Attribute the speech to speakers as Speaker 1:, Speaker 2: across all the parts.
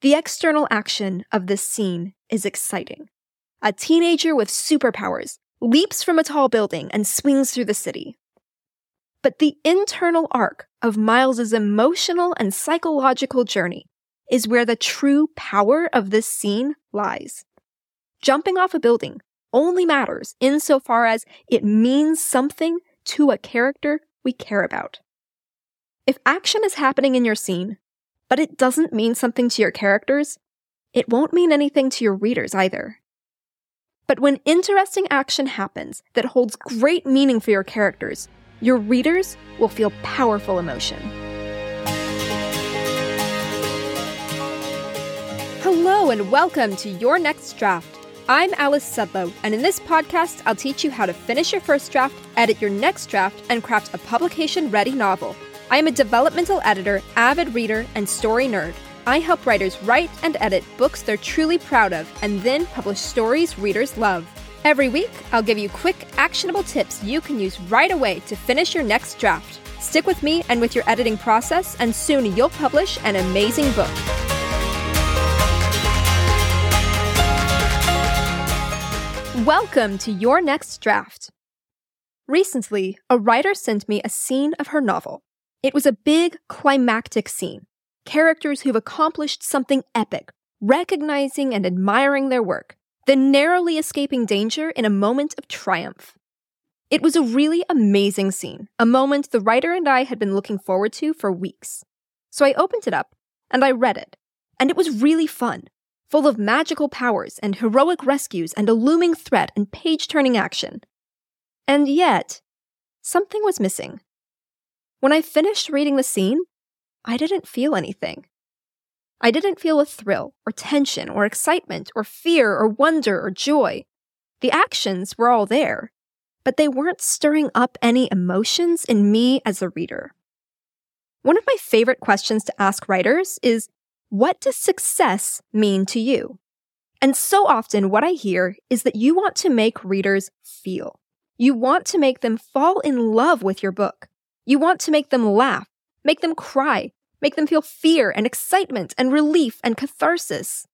Speaker 1: The external action of this scene is exciting. A teenager with superpowers leaps from a tall building and swings through the city. But the internal arc of Miles's emotional and psychological journey is where the true power of this scene lies. Jumping off a building only matters insofar as it means something to a character we care about. If action is happening in your scene, but it doesn't mean something to your characters, it won't mean anything to your readers either. But when interesting action happens that holds great meaning for your characters, your readers will feel powerful emotion. Hello, and welcome to Your Next Draft. I'm Alice Sudlow, and in this podcast, I'll teach you how to finish your first draft, edit your next draft, and craft a publication ready novel. I am a developmental editor, avid reader, and story nerd. I help writers write and edit books they're truly proud of, and then publish stories readers love. Every week, I'll give you quick, actionable tips you can use right away to finish your next draft. Stick with me and with your editing process, and soon you'll publish an amazing book. Welcome to Your Next Draft. Recently, a writer sent me a scene of her novel. It was a big, climactic scene. Characters who've accomplished something epic, recognizing and admiring their work, then narrowly escaping danger in a moment of triumph. It was a really amazing scene, a moment the writer and I had been looking forward to for weeks. So I opened it up and I read it, and it was really fun full of magical powers and heroic rescues and a looming threat and page turning action. And yet, something was missing. When I finished reading the scene, I didn't feel anything. I didn't feel a thrill, or tension, or excitement, or fear, or wonder, or joy. The actions were all there, but they weren't stirring up any emotions in me as a reader. One of my favorite questions to ask writers is what does success mean to you? And so often, what I hear is that you want to make readers feel. You want to make them fall in love with your book. You want to make them laugh, make them cry, make them feel fear and excitement and relief and catharsis.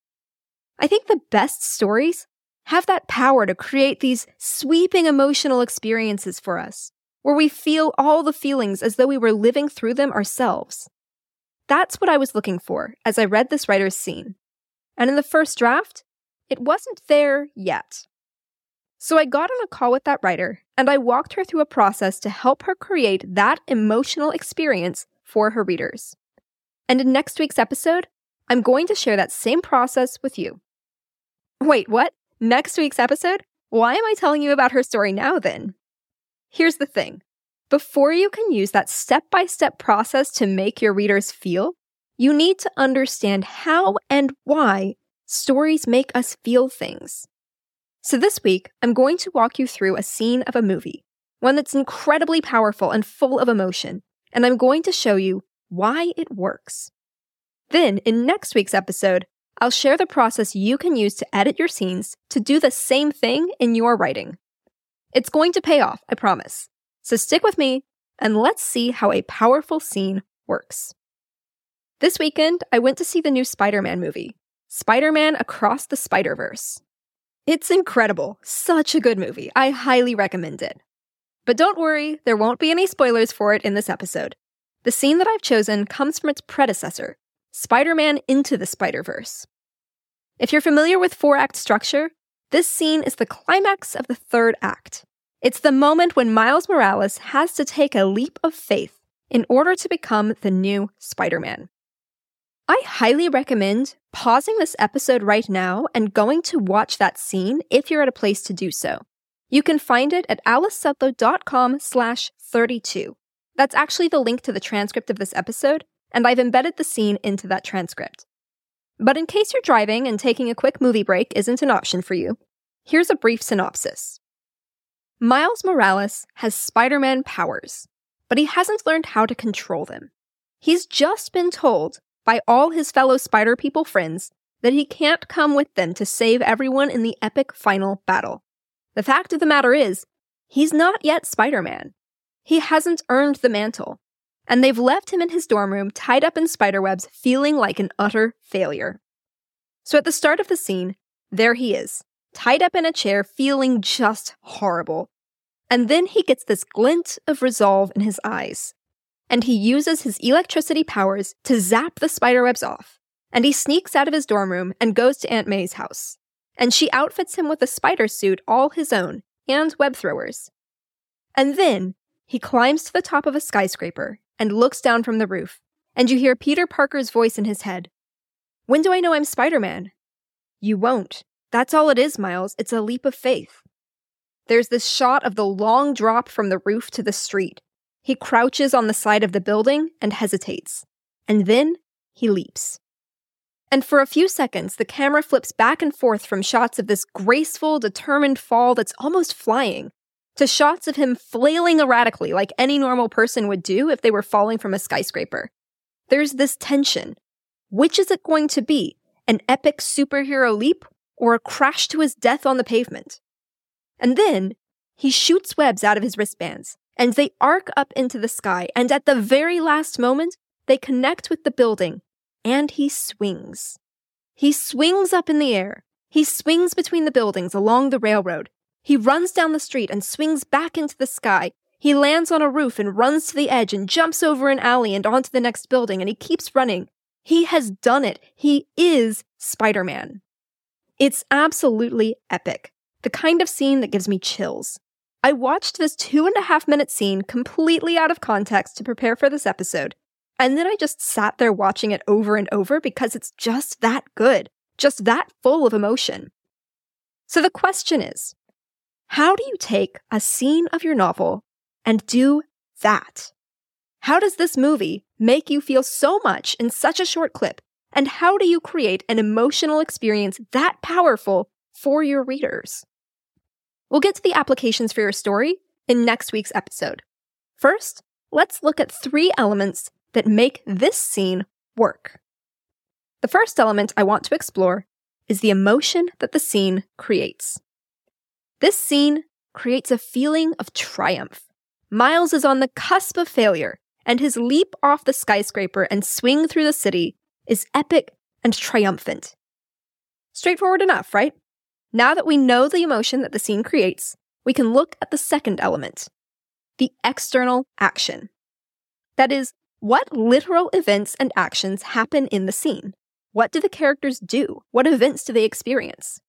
Speaker 1: I think the best stories have that power to create these sweeping emotional experiences for us, where we feel all the feelings as though we were living through them ourselves. That's what I was looking for as I read this writer's scene. And in the first draft, it wasn't there yet. So I got on a call with that writer and I walked her through a process to help her create that emotional experience for her readers. And in next week's episode, I'm going to share that same process with you. Wait, what? Next week's episode? Why am I telling you about her story now then? Here's the thing before you can use that step by step process to make your readers feel, you need to understand how and why stories make us feel things. So this week, I'm going to walk you through a scene of a movie, one that's incredibly powerful and full of emotion, and I'm going to show you why it works. Then, in next week's episode, I'll share the process you can use to edit your scenes to do the same thing in your writing. It's going to pay off, I promise. So stick with me and let's see how a powerful scene works. This weekend, I went to see the new Spider Man movie, Spider Man Across the Spider Verse. It's incredible. Such a good movie. I highly recommend it. But don't worry, there won't be any spoilers for it in this episode. The scene that I've chosen comes from its predecessor, Spider Man Into the Spider Verse. If you're familiar with four act structure, this scene is the climax of the third act. It's the moment when Miles Morales has to take a leap of faith in order to become the new Spider Man. I highly recommend pausing this episode right now and going to watch that scene if you're at a place to do so. You can find it at alicesudlow.com slash 32. That's actually the link to the transcript of this episode, and I've embedded the scene into that transcript. But in case you're driving and taking a quick movie break isn't an option for you, here's a brief synopsis. Miles Morales has Spider Man powers, but he hasn't learned how to control them. He's just been told by all his fellow Spider People friends that he can't come with them to save everyone in the epic final battle. The fact of the matter is, he's not yet Spider Man. He hasn't earned the mantle, and they've left him in his dorm room tied up in spiderwebs feeling like an utter failure. So at the start of the scene, there he is, tied up in a chair, feeling just horrible. And then he gets this glint of resolve in his eyes. And he uses his electricity powers to zap the spiderwebs off. And he sneaks out of his dorm room and goes to Aunt May's house. And she outfits him with a spider suit all his own and web throwers. And then he climbs to the top of a skyscraper and looks down from the roof. And you hear Peter Parker's voice in his head When do I know I'm Spider Man? You won't. That's all it is, Miles. It's a leap of faith. There's this shot of the long drop from the roof to the street. He crouches on the side of the building and hesitates. And then he leaps. And for a few seconds, the camera flips back and forth from shots of this graceful, determined fall that's almost flying to shots of him flailing erratically like any normal person would do if they were falling from a skyscraper. There's this tension. Which is it going to be? An epic superhero leap or a crash to his death on the pavement? And then he shoots webs out of his wristbands, and they arc up into the sky, and at the very last moment, they connect with the building, and he swings. He swings up in the air. He swings between the buildings along the railroad. He runs down the street and swings back into the sky. He lands on a roof and runs to the edge and jumps over an alley and onto the next building, and he keeps running. He has done it. He is Spider Man. It's absolutely epic. The kind of scene that gives me chills. I watched this two and a half minute scene completely out of context to prepare for this episode, and then I just sat there watching it over and over because it's just that good, just that full of emotion. So the question is how do you take a scene of your novel and do that? How does this movie make you feel so much in such a short clip? And how do you create an emotional experience that powerful for your readers? We'll get to the applications for your story in next week's episode. First, let's look at three elements that make this scene work. The first element I want to explore is the emotion that the scene creates. This scene creates a feeling of triumph. Miles is on the cusp of failure, and his leap off the skyscraper and swing through the city is epic and triumphant. Straightforward enough, right? Now that we know the emotion that the scene creates, we can look at the second element the external action. That is, what literal events and actions happen in the scene? What do the characters do? What events do they experience?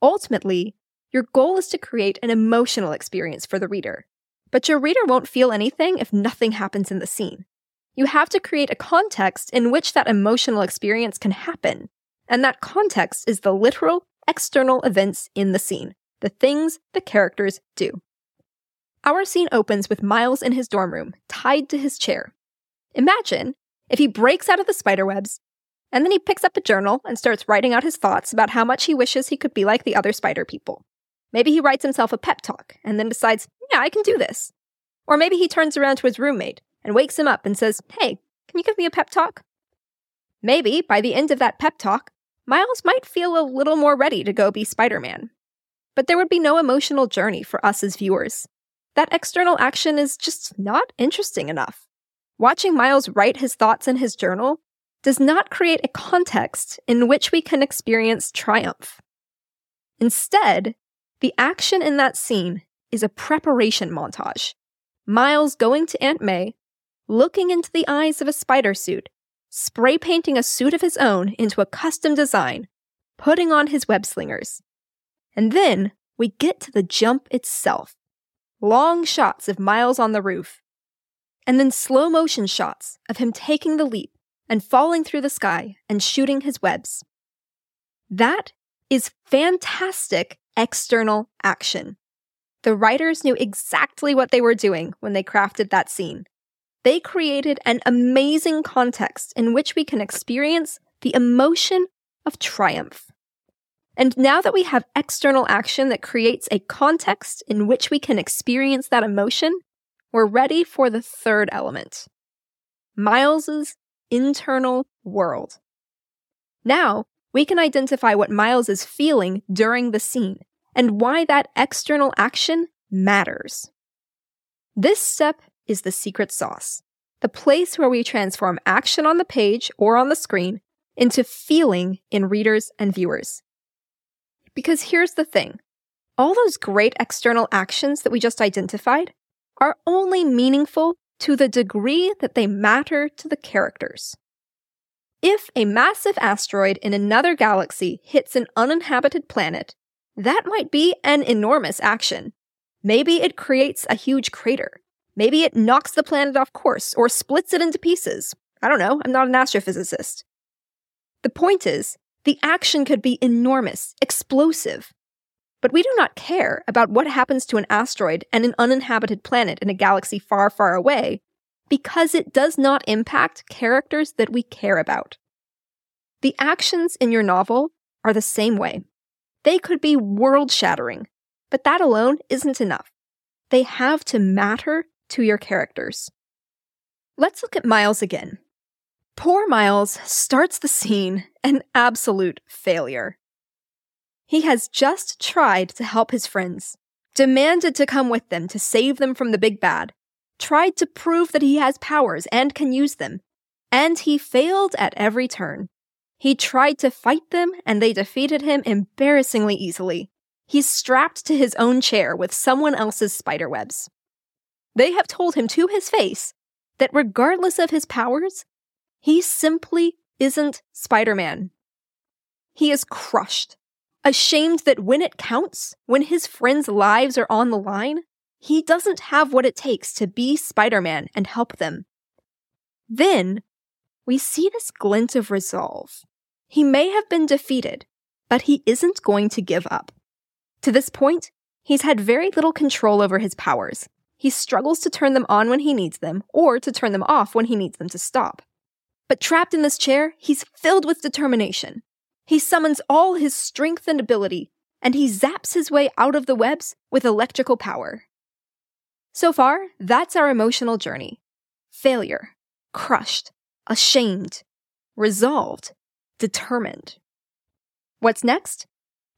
Speaker 1: Ultimately, your goal is to create an emotional experience for the reader. But your reader won't feel anything if nothing happens in the scene. You have to create a context in which that emotional experience can happen. And that context is the literal external events in the scene, the things the characters do. Our scene opens with Miles in his dorm room, tied to his chair, Imagine if he breaks out of the spiderwebs and then he picks up a journal and starts writing out his thoughts about how much he wishes he could be like the other spider people. Maybe he writes himself a pep talk and then decides, yeah, I can do this. Or maybe he turns around to his roommate and wakes him up and says, hey, can you give me a pep talk? Maybe by the end of that pep talk, Miles might feel a little more ready to go be Spider Man. But there would be no emotional journey for us as viewers. That external action is just not interesting enough. Watching Miles write his thoughts in his journal does not create a context in which we can experience triumph. Instead, the action in that scene is a preparation montage. Miles going to Aunt May, looking into the eyes of a spider suit, spray painting a suit of his own into a custom design, putting on his web slingers. And then we get to the jump itself. Long shots of Miles on the roof, and then slow motion shots of him taking the leap and falling through the sky and shooting his webs. That is fantastic external action. The writers knew exactly what they were doing when they crafted that scene. They created an amazing context in which we can experience the emotion of triumph. And now that we have external action that creates a context in which we can experience that emotion, we're ready for the third element Miles's internal world. Now, we can identify what Miles is feeling during the scene and why that external action matters. This step is the secret sauce, the place where we transform action on the page or on the screen into feeling in readers and viewers. Because here's the thing all those great external actions that we just identified are only meaningful to the degree that they matter to the characters. If a massive asteroid in another galaxy hits an uninhabited planet, that might be an enormous action. Maybe it creates a huge crater. Maybe it knocks the planet off course or splits it into pieces. I don't know, I'm not an astrophysicist. The point is, the action could be enormous, explosive. But we do not care about what happens to an asteroid and an uninhabited planet in a galaxy far, far away because it does not impact characters that we care about. The actions in your novel are the same way. They could be world shattering, but that alone isn't enough. They have to matter to your characters. Let's look at Miles again. Poor Miles starts the scene an absolute failure. He has just tried to help his friends, demanded to come with them to save them from the big bad, tried to prove that he has powers and can use them, and he failed at every turn. He tried to fight them and they defeated him embarrassingly easily. He's strapped to his own chair with someone else's spiderwebs. They have told him to his face that regardless of his powers, he simply isn't Spider Man. He is crushed, ashamed that when it counts, when his friends' lives are on the line, he doesn't have what it takes to be Spider Man and help them. Then we see this glint of resolve. He may have been defeated, but he isn't going to give up. To this point, he's had very little control over his powers. He struggles to turn them on when he needs them, or to turn them off when he needs them to stop. But trapped in this chair, he's filled with determination. He summons all his strength and ability, and he zaps his way out of the webs with electrical power. So far, that's our emotional journey failure, crushed, ashamed, resolved, determined. What's next?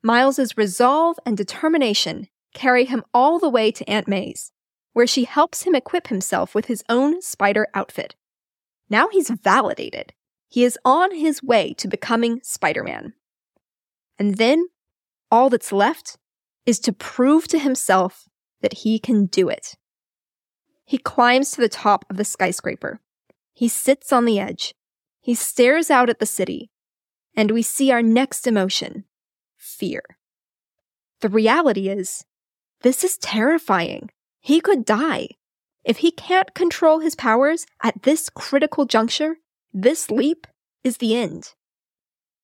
Speaker 1: Miles's resolve and determination carry him all the way to Aunt May's, where she helps him equip himself with his own spider outfit. Now he's validated. He is on his way to becoming Spider Man. And then all that's left is to prove to himself that he can do it. He climbs to the top of the skyscraper. He sits on the edge. He stares out at the city. And we see our next emotion fear. The reality is, this is terrifying. He could die. If he can't control his powers at this critical juncture, this leap is the end.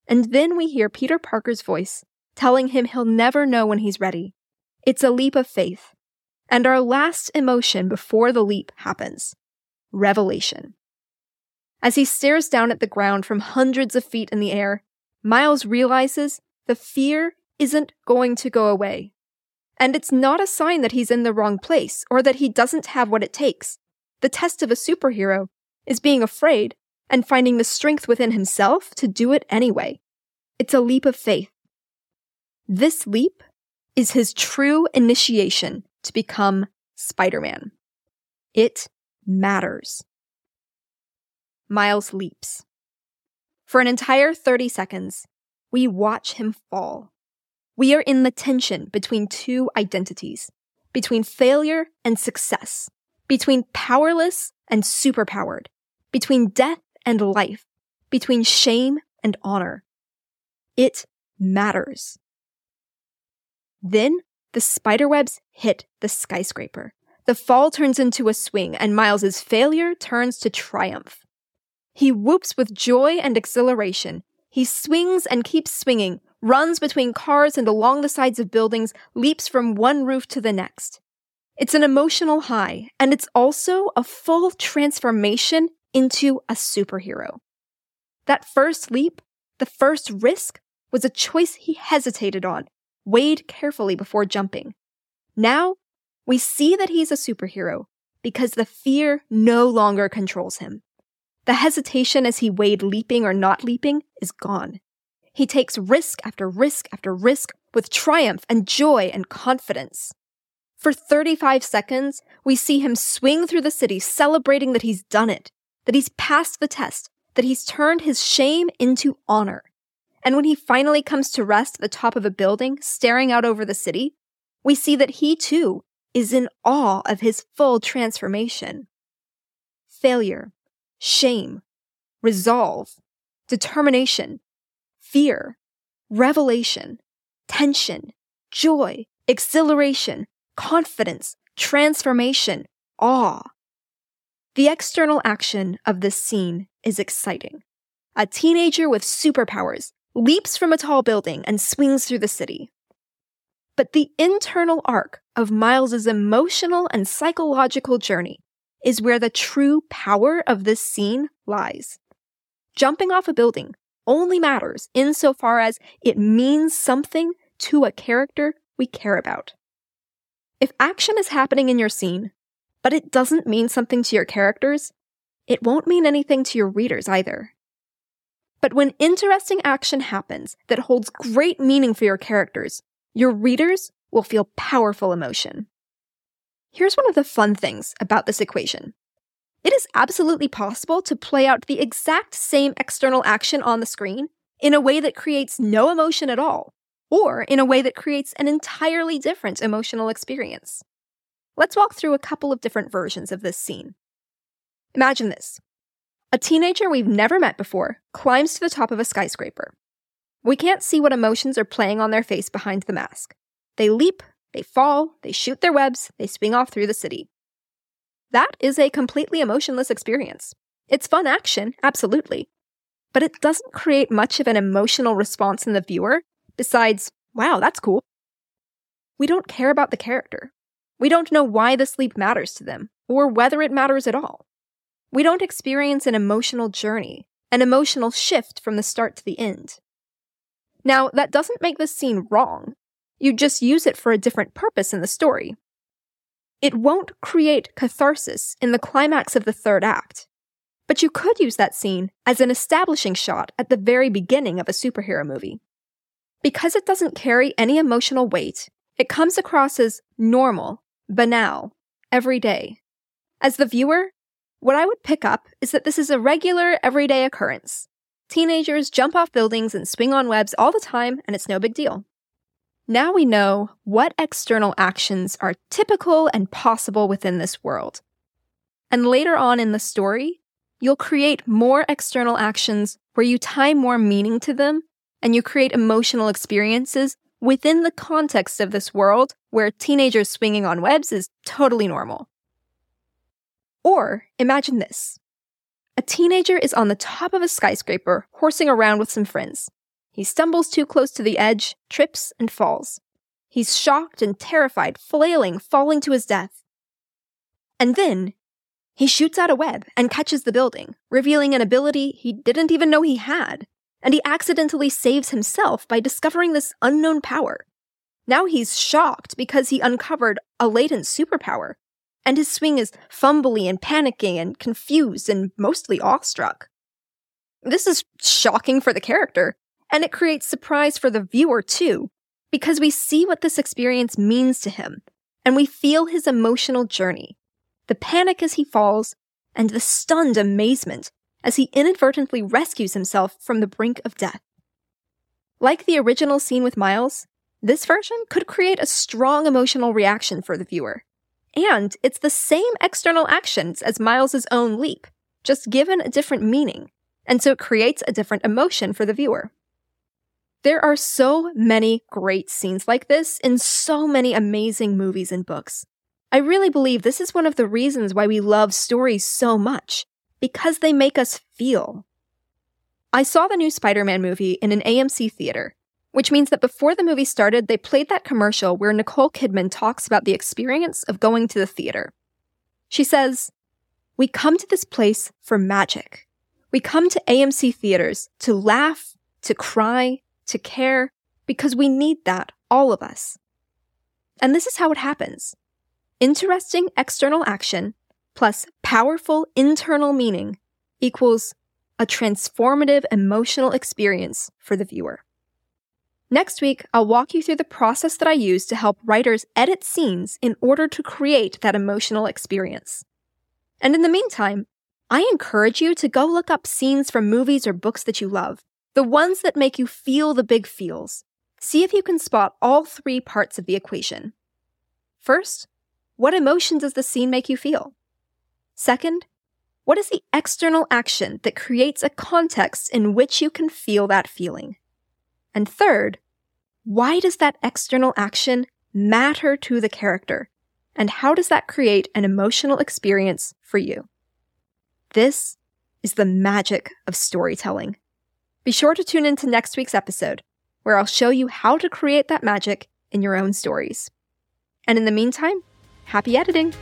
Speaker 1: And then we hear Peter Parker's voice telling him he'll never know when he's ready. It's a leap of faith. And our last emotion before the leap happens revelation. As he stares down at the ground from hundreds of feet in the air, Miles realizes the fear isn't going to go away. And it's not a sign that he's in the wrong place or that he doesn't have what it takes. The test of a superhero is being afraid and finding the strength within himself to do it anyway. It's a leap of faith. This leap is his true initiation to become Spider Man. It matters. Miles leaps. For an entire 30 seconds, we watch him fall. We are in the tension between two identities, between failure and success, between powerless and superpowered, between death and life, between shame and honor. It matters. Then the spiderwebs hit the skyscraper. The fall turns into a swing, and Miles's failure turns to triumph. He whoops with joy and exhilaration. He swings and keeps swinging, runs between cars and along the sides of buildings, leaps from one roof to the next. It's an emotional high, and it's also a full transformation into a superhero. That first leap, the first risk, was a choice he hesitated on, weighed carefully before jumping. Now, we see that he's a superhero because the fear no longer controls him. The hesitation as he weighed leaping or not leaping is gone. He takes risk after risk after risk with triumph and joy and confidence. For 35 seconds, we see him swing through the city celebrating that he's done it, that he's passed the test, that he's turned his shame into honor. And when he finally comes to rest at the top of a building, staring out over the city, we see that he too is in awe of his full transformation. Failure, shame, resolve, determination, fear, revelation, tension, joy, exhilaration, confidence, transformation, awe. The external action of this scene is exciting. A teenager with superpowers leaps from a tall building and swings through the city. But the internal arc of Miles's emotional and psychological journey is where the true power of this scene lies. Jumping off a building only matters insofar as it means something to a character we care about. If action is happening in your scene, but it doesn't mean something to your characters, it won't mean anything to your readers either. But when interesting action happens that holds great meaning for your characters, your readers will feel powerful emotion. Here's one of the fun things about this equation. It is absolutely possible to play out the exact same external action on the screen in a way that creates no emotion at all, or in a way that creates an entirely different emotional experience. Let's walk through a couple of different versions of this scene. Imagine this a teenager we've never met before climbs to the top of a skyscraper. We can't see what emotions are playing on their face behind the mask. They leap, they fall, they shoot their webs, they swing off through the city. That is a completely emotionless experience. It's fun action, absolutely, but it doesn't create much of an emotional response in the viewer besides, wow, that's cool. We don't care about the character. We don't know why the sleep matters to them, or whether it matters at all. We don't experience an emotional journey, an emotional shift from the start to the end. Now, that doesn't make this scene wrong. You just use it for a different purpose in the story. It won't create catharsis in the climax of the third act, but you could use that scene as an establishing shot at the very beginning of a superhero movie. Because it doesn't carry any emotional weight, it comes across as normal banal, everyday. As the viewer, what I would pick up is that this is a regular, everyday occurrence. Teenagers jump off buildings and swing on webs all the time, and it's no big deal. Now we know what external actions are typical and possible within this world. And later on in the story, you'll create more external actions where you tie more meaning to them and you create emotional experiences within the context of this world where teenagers swinging on webs is totally normal. Or imagine this a teenager is on the top of a skyscraper, horsing around with some friends. He stumbles too close to the edge, trips, and falls. He's shocked and terrified, flailing, falling to his death. And then he shoots out a web and catches the building, revealing an ability he didn't even know he had and he accidentally saves himself by discovering this unknown power. Now he's shocked because he uncovered a latent superpower, and his swing is fumbly and panicking and confused and mostly awestruck. This is shocking for the character, and it creates surprise for the viewer too, because we see what this experience means to him, and we feel his emotional journey the panic as he falls, and the stunned amazement as he inadvertently rescues himself from the brink of death. Like the original scene with Miles, this version could create a strong emotional reaction for the viewer. And it's the same external actions as Miles's own leap, just given a different meaning, and so it creates a different emotion for the viewer. There are so many great scenes like this in so many amazing movies and books. I really believe this is one of the reasons why we love stories so much because they make us feel. I saw the new Spider Man movie in an AMC theater, which means that before the movie started, they played that commercial where Nicole Kidman talks about the experience of going to the theater. She says, We come to this place for magic. We come to AMC theaters to laugh, to cry, to care, because we need that, all of us. And this is how it happens interesting external action plus powerful internal meaning equals a transformative emotional experience for the viewer. Next week, I'll walk you through the process that I use to help writers edit scenes in order to create that emotional experience. And in the meantime, I encourage you to go look up scenes from movies or books that you love, the ones that make you feel the big feels. See if you can spot all three parts of the equation. First, what emotion does the scene make you feel? Second, what is the external action that creates a context in which you can feel that feeling? And third, why does that external action matter to the character? And how does that create an emotional experience for you? This is the magic of storytelling. Be sure to tune in to next week's episode, where I'll show you how to create that magic in your own stories. And in the meantime, happy editing!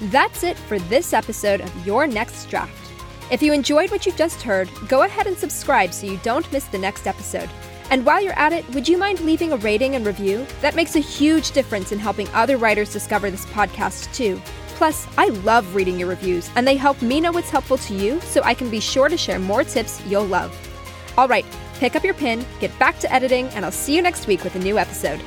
Speaker 1: That's it for this episode of Your Next Draft. If you enjoyed what you've just heard, go ahead and subscribe so you don't miss the next episode. And while you're at it, would you mind leaving a rating and review? That makes a huge difference in helping other writers discover this podcast, too. Plus, I love reading your reviews, and they help me know what's helpful to you so I can be sure to share more tips you'll love. All right, pick up your pen, get back to editing, and I'll see you next week with a new episode.